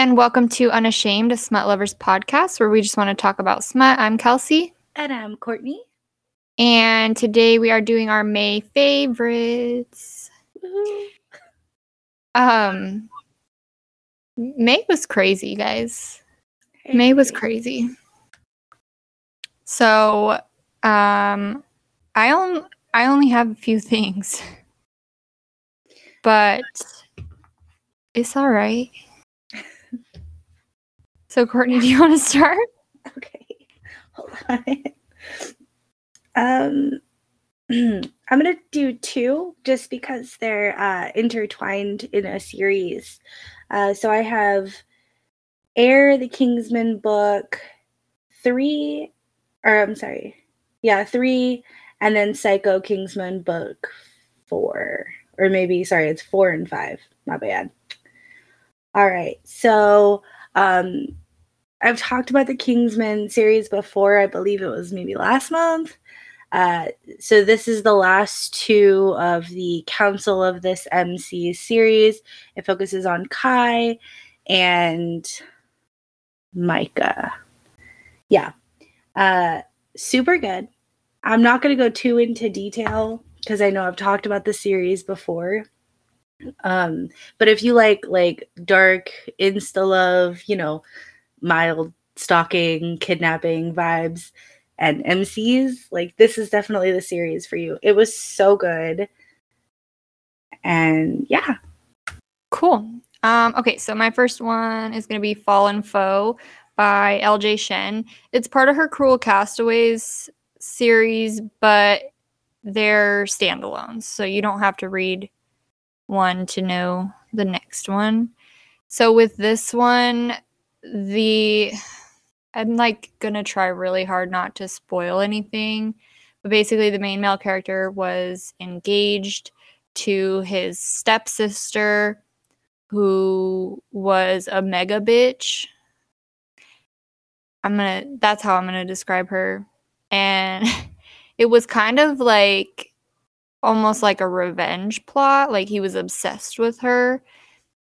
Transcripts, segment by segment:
and welcome to Unashamed, a smut lovers podcast where we just want to talk about smut. I'm Kelsey. And I'm Courtney. And today we are doing our May favorites. Um May was crazy, guys. May was crazy. So, um I only I only have a few things. But it's all right. So, Courtney, do you want to start? Okay. Hold on. Um, I'm going to do two just because they're uh, intertwined in a series. Uh, so I have Air, the Kingsman book, three, or I'm sorry, yeah, three, and then Psycho Kingsman book four, or maybe, sorry, it's four and five. Not bad. All right. So um, I've talked about the Kingsman series before. I believe it was maybe last month. Uh, so this is the last two of the Council of this MC series. It focuses on Kai and Micah. Yeah. Uh, super good. I'm not going to go too into detail because I know I've talked about the series before. Um, but if you like like dark insta love, you know, mild stalking, kidnapping vibes and MCs, like this is definitely the series for you. It was so good. And yeah. Cool. Um, okay, so my first one is going to be Fallen Foe by LJ Shen. It's part of her Cruel Castaways series, but they're standalones. So you don't have to read one to know the next one. So with this one, the I'm like gonna try really hard not to spoil anything. But basically the main male character was engaged to his stepsister who was a mega bitch. I'm gonna that's how I'm gonna describe her. And it was kind of like almost like a revenge plot. Like he was obsessed with her.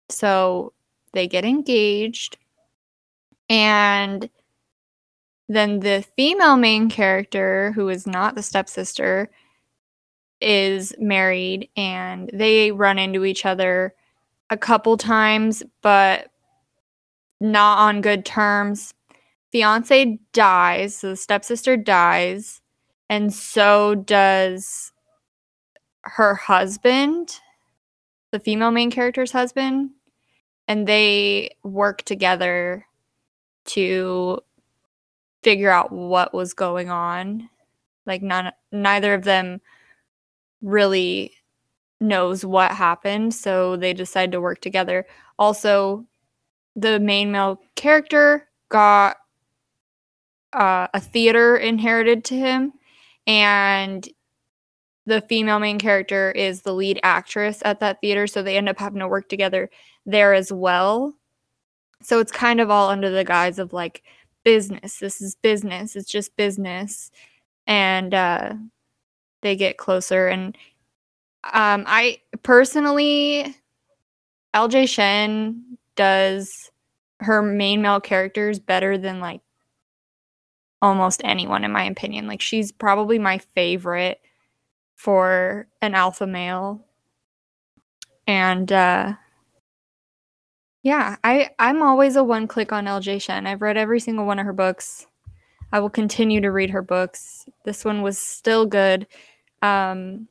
So they get engaged. And then the female main character, who is not the stepsister, is married and they run into each other a couple times, but not on good terms. Fiance dies, so the stepsister dies, and so does her husband, the female main character's husband, and they work together to figure out what was going on. Like none neither of them really knows what happened, so they decide to work together. Also, the main male character got uh, a theater inherited to him, and the female main character is the lead actress at that theater, so they end up having to work together there as well. So it's kind of all under the guise of like business. This is business. It's just business. And uh they get closer and um I personally LJ Shen does her main male characters better than like almost anyone in my opinion. Like she's probably my favorite for an alpha male. And uh yeah, I I'm always a one click on LJ Shen. I've read every single one of her books. I will continue to read her books. This one was still good. Um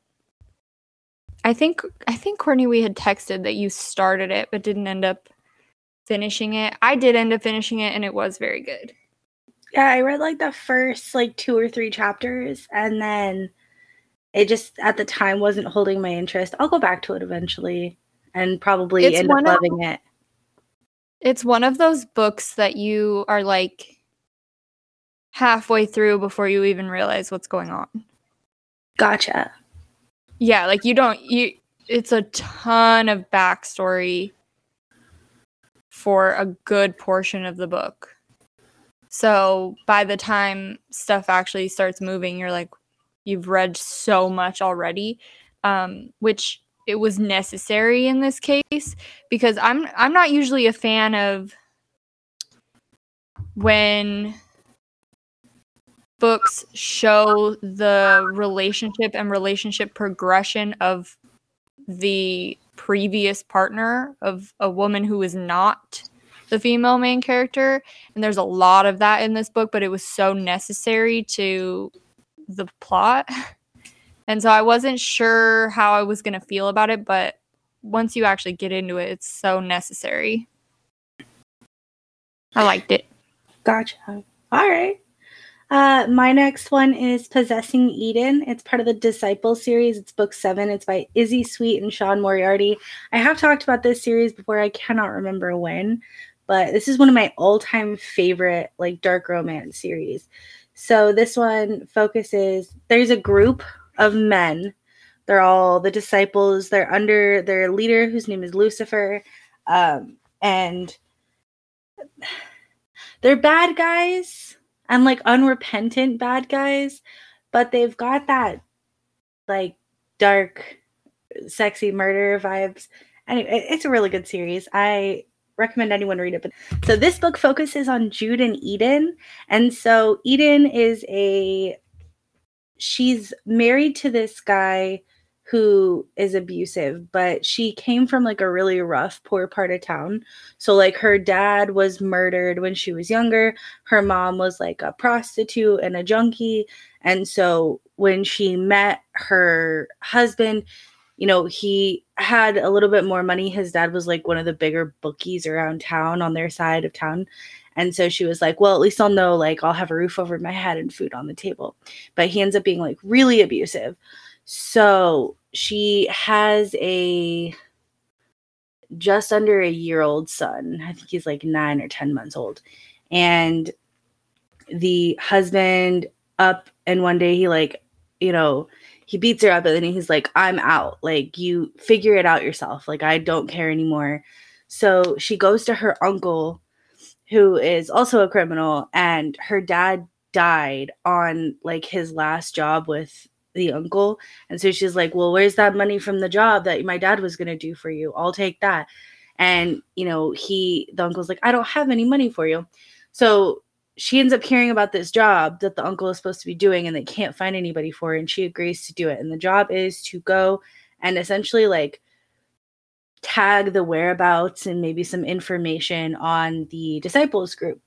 I think I think Courtney we had texted that you started it but didn't end up finishing it. I did end up finishing it and it was very good. Yeah, I read like the first like two or three chapters and then it just at the time wasn't holding my interest. I'll go back to it eventually and probably it's end up loving of, it. It's one of those books that you are like halfway through before you even realize what's going on. Gotcha. Yeah, like you don't you it's a ton of backstory for a good portion of the book. So by the time stuff actually starts moving, you're like, you've read so much already, um, which it was necessary in this case because I'm I'm not usually a fan of when books show the relationship and relationship progression of the previous partner of a woman who is not the female main character and there's a lot of that in this book but it was so necessary to the plot and so i wasn't sure how i was going to feel about it but once you actually get into it it's so necessary i liked it Gotcha. All right. Uh, my next one is Possessing Eden. It's part of the Disciple series. It's book seven. It's by Izzy Sweet and Sean Moriarty. I have talked about this series before. I cannot remember when, but this is one of my all-time favorite like dark romance series. So this one focuses. There's a group of men. They're all the disciples. They're under their leader, whose name is Lucifer, um, and they're bad guys and like unrepentant bad guys, but they've got that like dark, sexy murder vibes. Anyway, it's a really good series. I recommend anyone read it. But so this book focuses on Jude and Eden, and so Eden is a she's married to this guy who is abusive, but she came from like a really rough, poor part of town. So, like, her dad was murdered when she was younger. Her mom was like a prostitute and a junkie. And so, when she met her husband, you know, he had a little bit more money. His dad was like one of the bigger bookies around town on their side of town. And so she was like, well, at least I'll know, like, I'll have a roof over my head and food on the table. But he ends up being like really abusive. So she has a just under a year old son. I think he's like nine or 10 months old. And the husband up and one day he like, you know, he beats her up and then he's like, I'm out. Like, you figure it out yourself. Like, I don't care anymore. So she goes to her uncle, who is also a criminal, and her dad died on like his last job with the uncle. And so she's like, Well, where's that money from the job that my dad was going to do for you? I'll take that. And, you know, he, the uncle's like, I don't have any money for you. So she ends up hearing about this job that the uncle is supposed to be doing and they can't find anybody for. And she agrees to do it. And the job is to go and essentially like tag the whereabouts and maybe some information on the disciples group.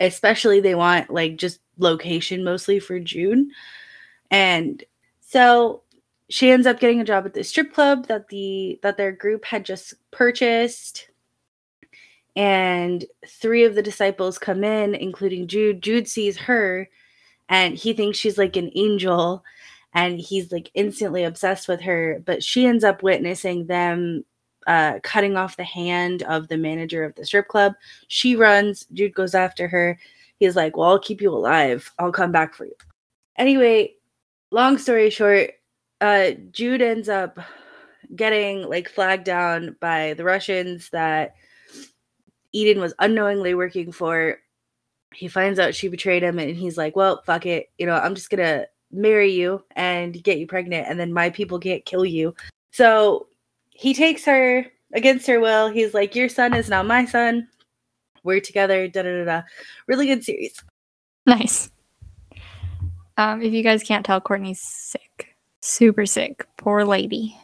Especially, they want like just location mostly for June and so she ends up getting a job at the strip club that the that their group had just purchased. And three of the disciples come in, including Jude. Jude sees her and he thinks she's like an angel and he's like instantly obsessed with her. But she ends up witnessing them uh, cutting off the hand of the manager of the strip club. She runs, Jude goes after her. He's like, Well, I'll keep you alive. I'll come back for you. Anyway, long story short, uh, Jude ends up getting like flagged down by the Russians that Eden was unknowingly working for. He finds out she betrayed him and he's like, well, fuck it. You know, I'm just going to marry you and get you pregnant and then my people can't kill you. So he takes her against her will. He's like, your son is now my son. We're together. Da da da da. Really good series. Nice. Um, if you guys can't tell, Courtney's sick. Super sick. Poor lady.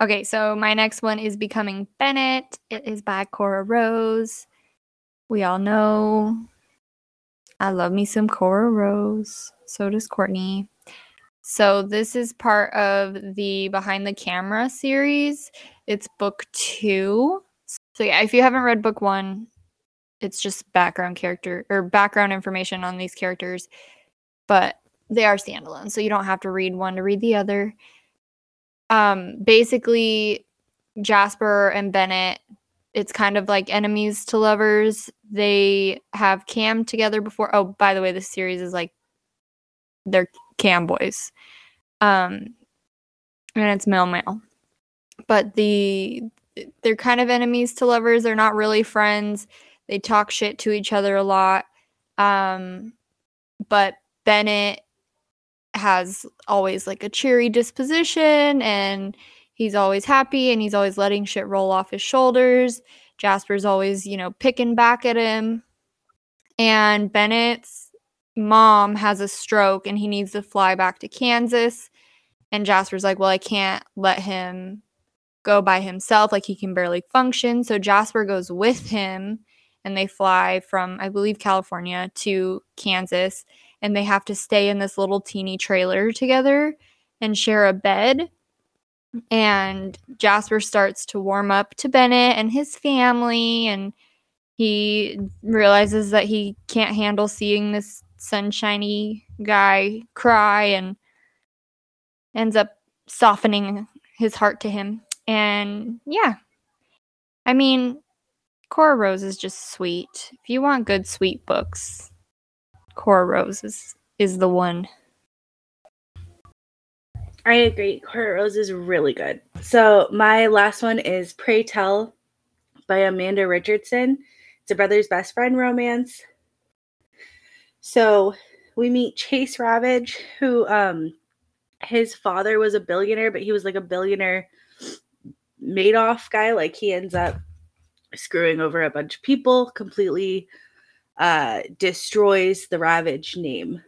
Okay, so my next one is Becoming Bennett. It is by Cora Rose. We all know I love me some Cora Rose. So does Courtney. So this is part of the Behind the Camera series. It's book two. So yeah, if you haven't read book one, it's just background character or background information on these characters. But they are standalone, so you don't have to read one to read the other. Um, basically, Jasper and Bennett, it's kind of like enemies to lovers. They have cam together before. Oh, by the way, this series is like they're cam boys. Um, and it's male male. But the they're kind of enemies to lovers. They're not really friends. They talk shit to each other a lot. Um, but Bennett has always like a cheery disposition and he's always happy and he's always letting shit roll off his shoulders. Jasper's always, you know, picking back at him. and Bennett's mom has a stroke and he needs to fly back to Kansas. And Jasper's like, Well, I can't let him go by himself. Like, he can barely function. So Jasper goes with him and they fly from, I believe, California to Kansas. And they have to stay in this little teeny trailer together and share a bed. And Jasper starts to warm up to Bennett and his family. And he realizes that he can't handle seeing this sunshiny guy cry and ends up softening his heart to him. And yeah, I mean, Cora Rose is just sweet. If you want good, sweet books, Cora Rose is, is the one. I agree. Cora Rose is really good. So my last one is Prey Tell by Amanda Richardson. It's a brother's best friend romance. So we meet Chase Ravage, who um his father was a billionaire, but he was like a billionaire Madoff guy. Like he ends up screwing over a bunch of people, completely uh destroys the Ravage name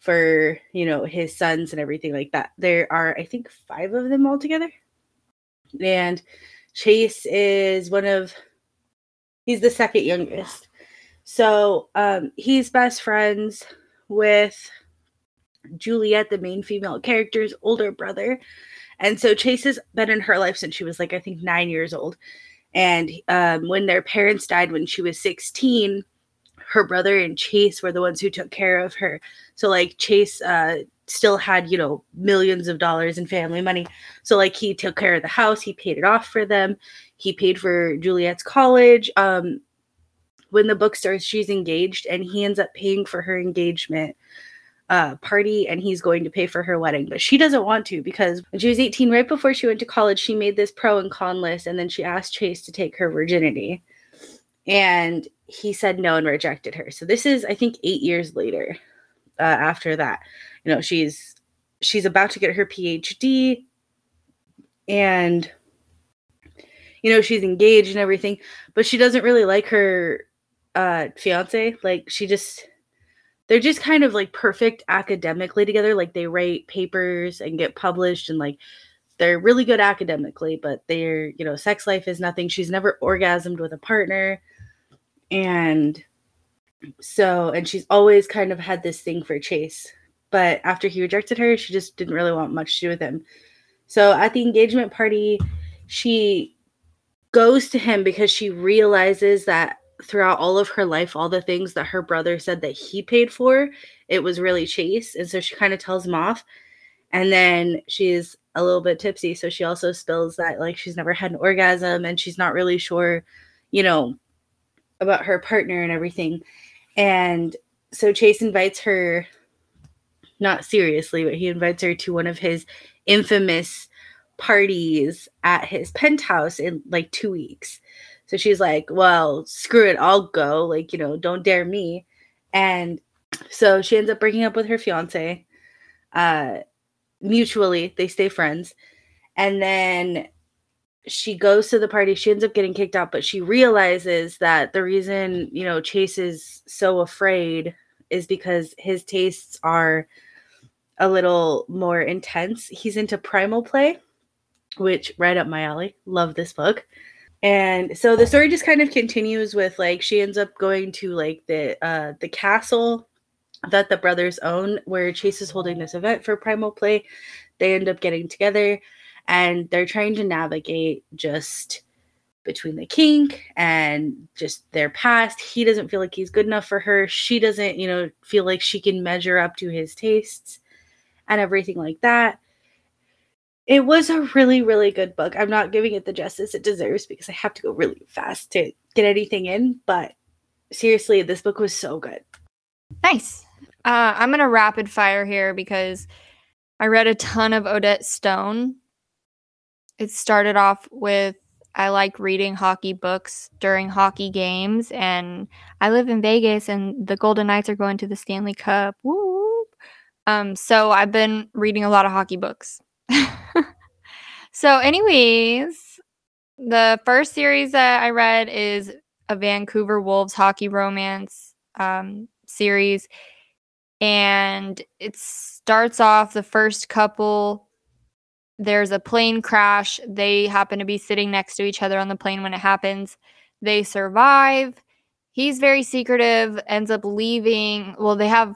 for you know his sons and everything like that. There are I think five of them altogether, and Chase is one of he's the second youngest. So um, he's best friends with Juliet, the main female character's older brother. And so Chase has been in her life since she was like, I think, nine years old. And um, when their parents died when she was 16, her brother and Chase were the ones who took care of her. So like Chase uh still had, you know, millions of dollars in family money. So like he took care of the house, he paid it off for them. He paid for Juliet's college. Um when the book starts, she's engaged and he ends up paying for her engagement uh, party and he's going to pay for her wedding. But she doesn't want to because when she was 18, right before she went to college, she made this pro and con list and then she asked Chase to take her virginity. And he said no and rejected her. So this is, I think, eight years later. Uh, after that, you know, she's she's about to get her PhD, and you know she's engaged and everything, but she doesn't really like her uh fiance. Like she just they're just kind of like perfect academically together. Like they write papers and get published and like they're really good academically, but their, you know, sex life is nothing. She's never orgasmed with a partner and so and she's always kind of had this thing for chase but after he rejected her she just didn't really want much to do with him. So at the engagement party she goes to him because she realizes that throughout all of her life all the things that her brother said that he paid for it was really chase. And so she kind of tells him off. And then she's a little bit tipsy. So she also spills that like she's never had an orgasm and she's not really sure you know about her partner and everything. And so Chase invites her, not seriously, but he invites her to one of his infamous parties at his penthouse in like two weeks. So she's like, well, screw it, I'll go. Like, you know, don't dare me. And so she ends up breaking up with her fiance. Uh, mutually, they stay friends. And then she goes to the party she ends up getting kicked out but she realizes that the reason you know chase is so afraid is because his tastes are a little more intense. He's into primal play which right up my alley. Love this book. And so the story just kind of continues with like she ends up going to like the uh the castle that the brothers own where chase is holding this event for primal play. They end up getting together and they're trying to navigate just between the kink and just their past. He doesn't feel like he's good enough for her. She doesn't, you know, feel like she can measure up to his tastes and everything like that. It was a really, really good book. I'm not giving it the justice it deserves because I have to go really fast to get anything in, but seriously, this book was so good. Nice. Uh, I'm going to rapid fire here because I read a ton of Odette Stone it started off with I like reading hockey books during hockey games, and I live in Vegas, and the Golden Knights are going to the Stanley Cup. Woo! Um, so I've been reading a lot of hockey books. so, anyways, the first series that I read is a Vancouver Wolves hockey romance. um, series. And it starts off the first couple. There's a plane crash. They happen to be sitting next to each other on the plane when it happens. They survive. He's very secretive, ends up leaving. Well, they have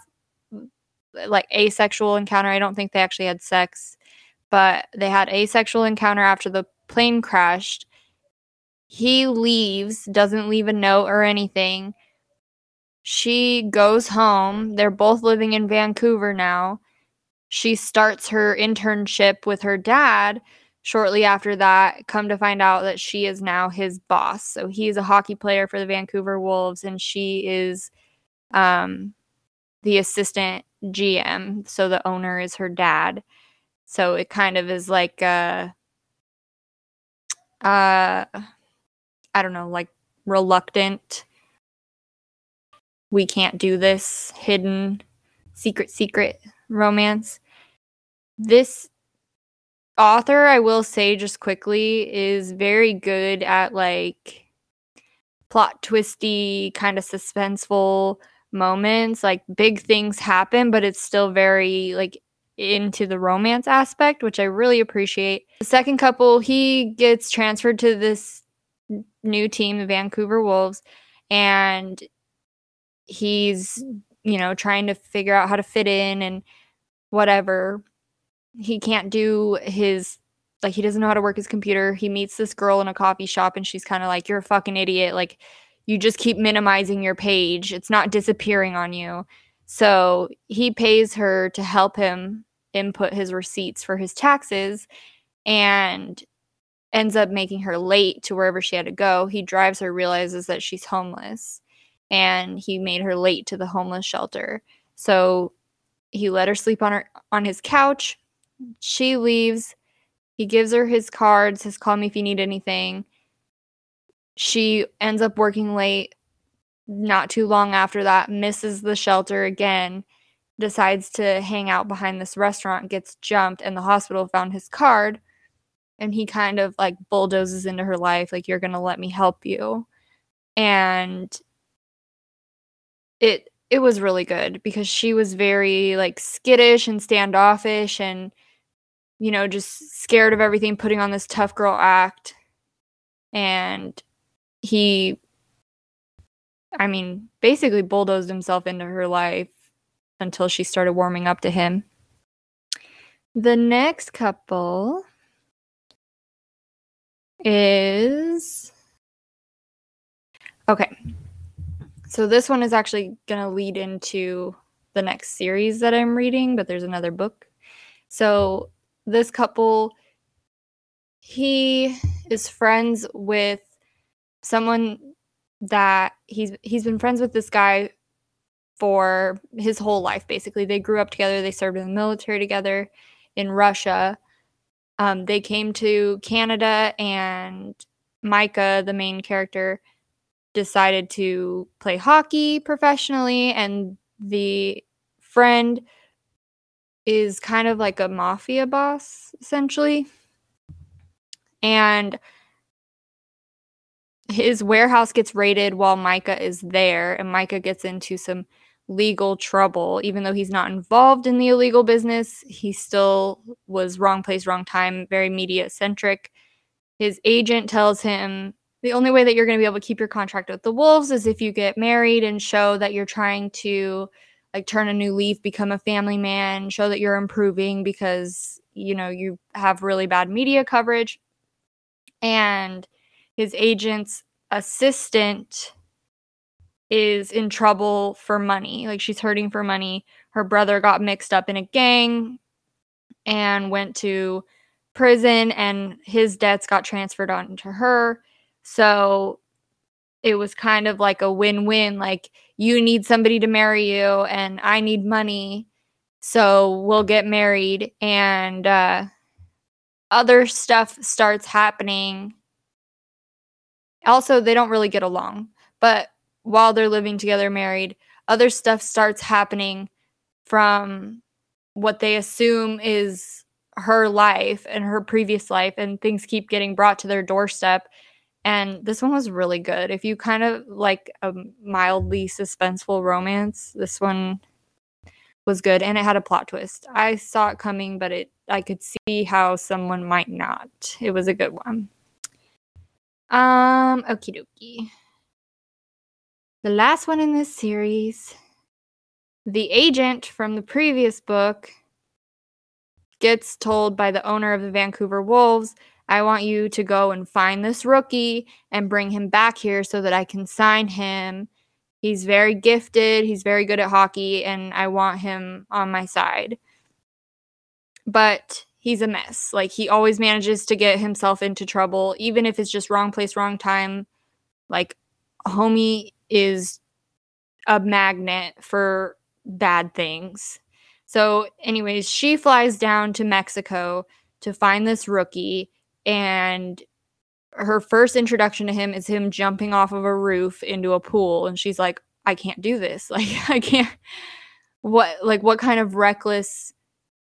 like asexual encounter. I don't think they actually had sex, but they had asexual encounter after the plane crashed. He leaves, doesn't leave a note or anything. She goes home. They're both living in Vancouver now. She starts her internship with her dad. Shortly after that, come to find out that she is now his boss. So he's a hockey player for the Vancouver Wolves, and she is um, the assistant GM. So the owner is her dad. So it kind of is like a, uh, I don't know, like reluctant. We can't do this hidden, secret, secret romance. This author, I will say just quickly, is very good at like plot twisty, kind of suspenseful moments. Like big things happen, but it's still very like into the romance aspect, which I really appreciate. The second couple, he gets transferred to this new team, the Vancouver Wolves, and he's, you know, trying to figure out how to fit in and whatever. He can't do his like he doesn't know how to work his computer. He meets this girl in a coffee shop and she's kind of like you're a fucking idiot. Like you just keep minimizing your page. It's not disappearing on you. So he pays her to help him input his receipts for his taxes and ends up making her late to wherever she had to go. He drives her, realizes that she's homeless, and he made her late to the homeless shelter. So he let her sleep on her on his couch. She leaves. He gives her his cards, says call me if you need anything. She ends up working late. Not too long after that, misses the shelter again decides to hang out behind this restaurant, gets jumped, and the hospital found his card. And he kind of like bulldozes into her life, like, you're gonna let me help you. And it it was really good because she was very like skittish and standoffish and you know just scared of everything putting on this tough girl act and he i mean basically bulldozed himself into her life until she started warming up to him. The next couple is okay. So this one is actually going to lead into the next series that I'm reading, but there's another book. So this couple he is friends with someone that he's he's been friends with this guy for his whole life, basically. They grew up together, they served in the military together in Russia. Um, they came to Canada, and Micah, the main character, decided to play hockey professionally, and the friend is kind of like a mafia boss, essentially. And his warehouse gets raided while Micah is there, and Micah gets into some legal trouble. Even though he's not involved in the illegal business, he still was wrong place, wrong time, very media centric. His agent tells him the only way that you're going to be able to keep your contract with the Wolves is if you get married and show that you're trying to like turn a new leaf, become a family man, show that you're improving because you know you have really bad media coverage. And his agent's assistant is in trouble for money. Like she's hurting for money. Her brother got mixed up in a gang and went to prison, and his debts got transferred onto her. So it was kind of like a win win. Like, you need somebody to marry you, and I need money. So we'll get married. And uh, other stuff starts happening. Also, they don't really get along. But while they're living together married other stuff starts happening from what they assume is her life and her previous life and things keep getting brought to their doorstep And this one was really good. If you kind of like a mildly suspenseful romance, this one was good and it had a plot twist. I saw it coming, but it I could see how someone might not. It was a good one. Um, okie dokie. The last one in this series, the agent from the previous book gets told by the owner of the Vancouver Wolves, I want you to go and find this rookie and bring him back here so that I can sign him. He's very gifted, he's very good at hockey, and I want him on my side. But he's a mess. Like he always manages to get himself into trouble, even if it's just wrong place, wrong time. Like homie is a magnet for bad things. So, anyways, she flies down to Mexico to find this rookie, and her first introduction to him is him jumping off of a roof into a pool. And she's like, I can't do this. Like, I can't. What, like, what kind of reckless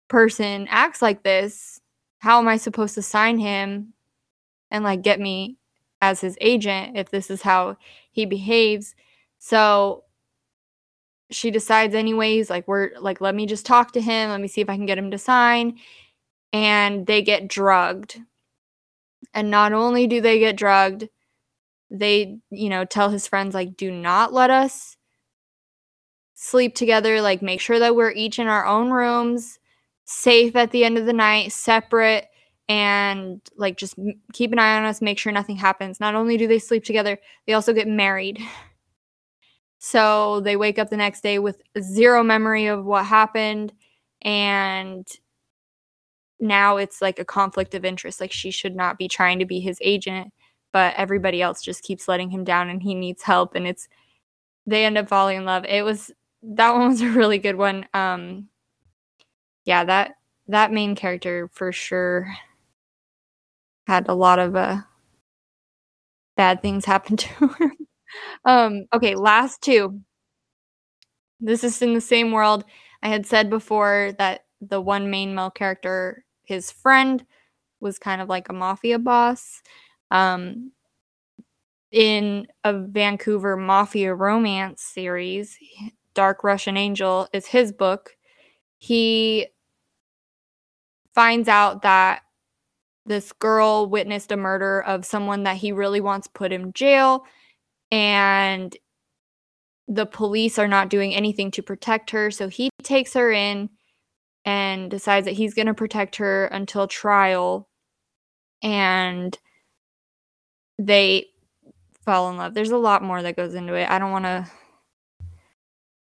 person acts like this? How am I supposed to sign him and, like, get me as his agent if this is how he behaves? So, she decides anyways like we're like let me just talk to him let me see if i can get him to sign and they get drugged and not only do they get drugged they you know tell his friends like do not let us sleep together like make sure that we're each in our own rooms safe at the end of the night separate and like just keep an eye on us make sure nothing happens not only do they sleep together they also get married So they wake up the next day with zero memory of what happened. And now it's like a conflict of interest. Like she should not be trying to be his agent, but everybody else just keeps letting him down and he needs help. And it's, they end up falling in love. It was, that one was a really good one. Um, yeah, that, that main character for sure had a lot of uh, bad things happen to her. Um, okay, last two. This is in the same world. I had said before that the one main male character, his friend, was kind of like a mafia boss. Um, in a Vancouver mafia romance series, Dark Russian Angel is his book. He finds out that this girl witnessed a murder of someone that he really wants put in jail and the police are not doing anything to protect her. So he takes her in and decides that he's going to protect her until trial. And they fall in love. There's a lot more that goes into it. I don't want to.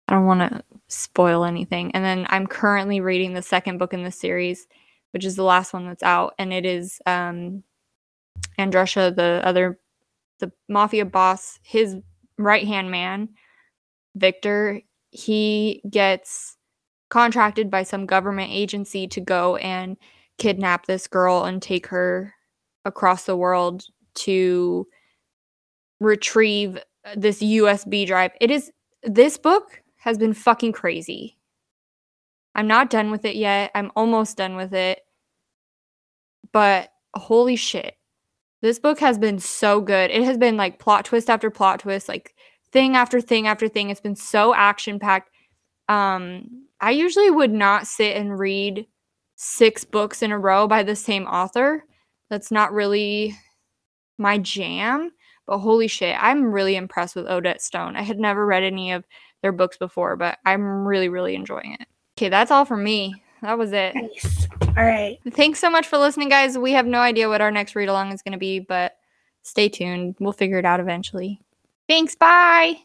I don't want to spoil anything. And then I'm currently reading the second book in the series, which is the last one that's out, and it is um, Andrusha, the other the mafia boss, his right hand man, Victor, he gets contracted by some government agency to go and kidnap this girl and take her across the world to retrieve this USB drive. It is this book has been fucking crazy. I'm not done with it yet. I'm almost done with it. But holy shit. This book has been so good. It has been like plot twist after plot twist, like thing after thing after thing. It's been so action packed. Um, I usually would not sit and read six books in a row by the same author. That's not really my jam. But holy shit, I'm really impressed with Odette Stone. I had never read any of their books before, but I'm really, really enjoying it. Okay, that's all for me. That was it. Nice. All right. Thanks so much for listening, guys. We have no idea what our next read along is going to be, but stay tuned. We'll figure it out eventually. Thanks. Bye.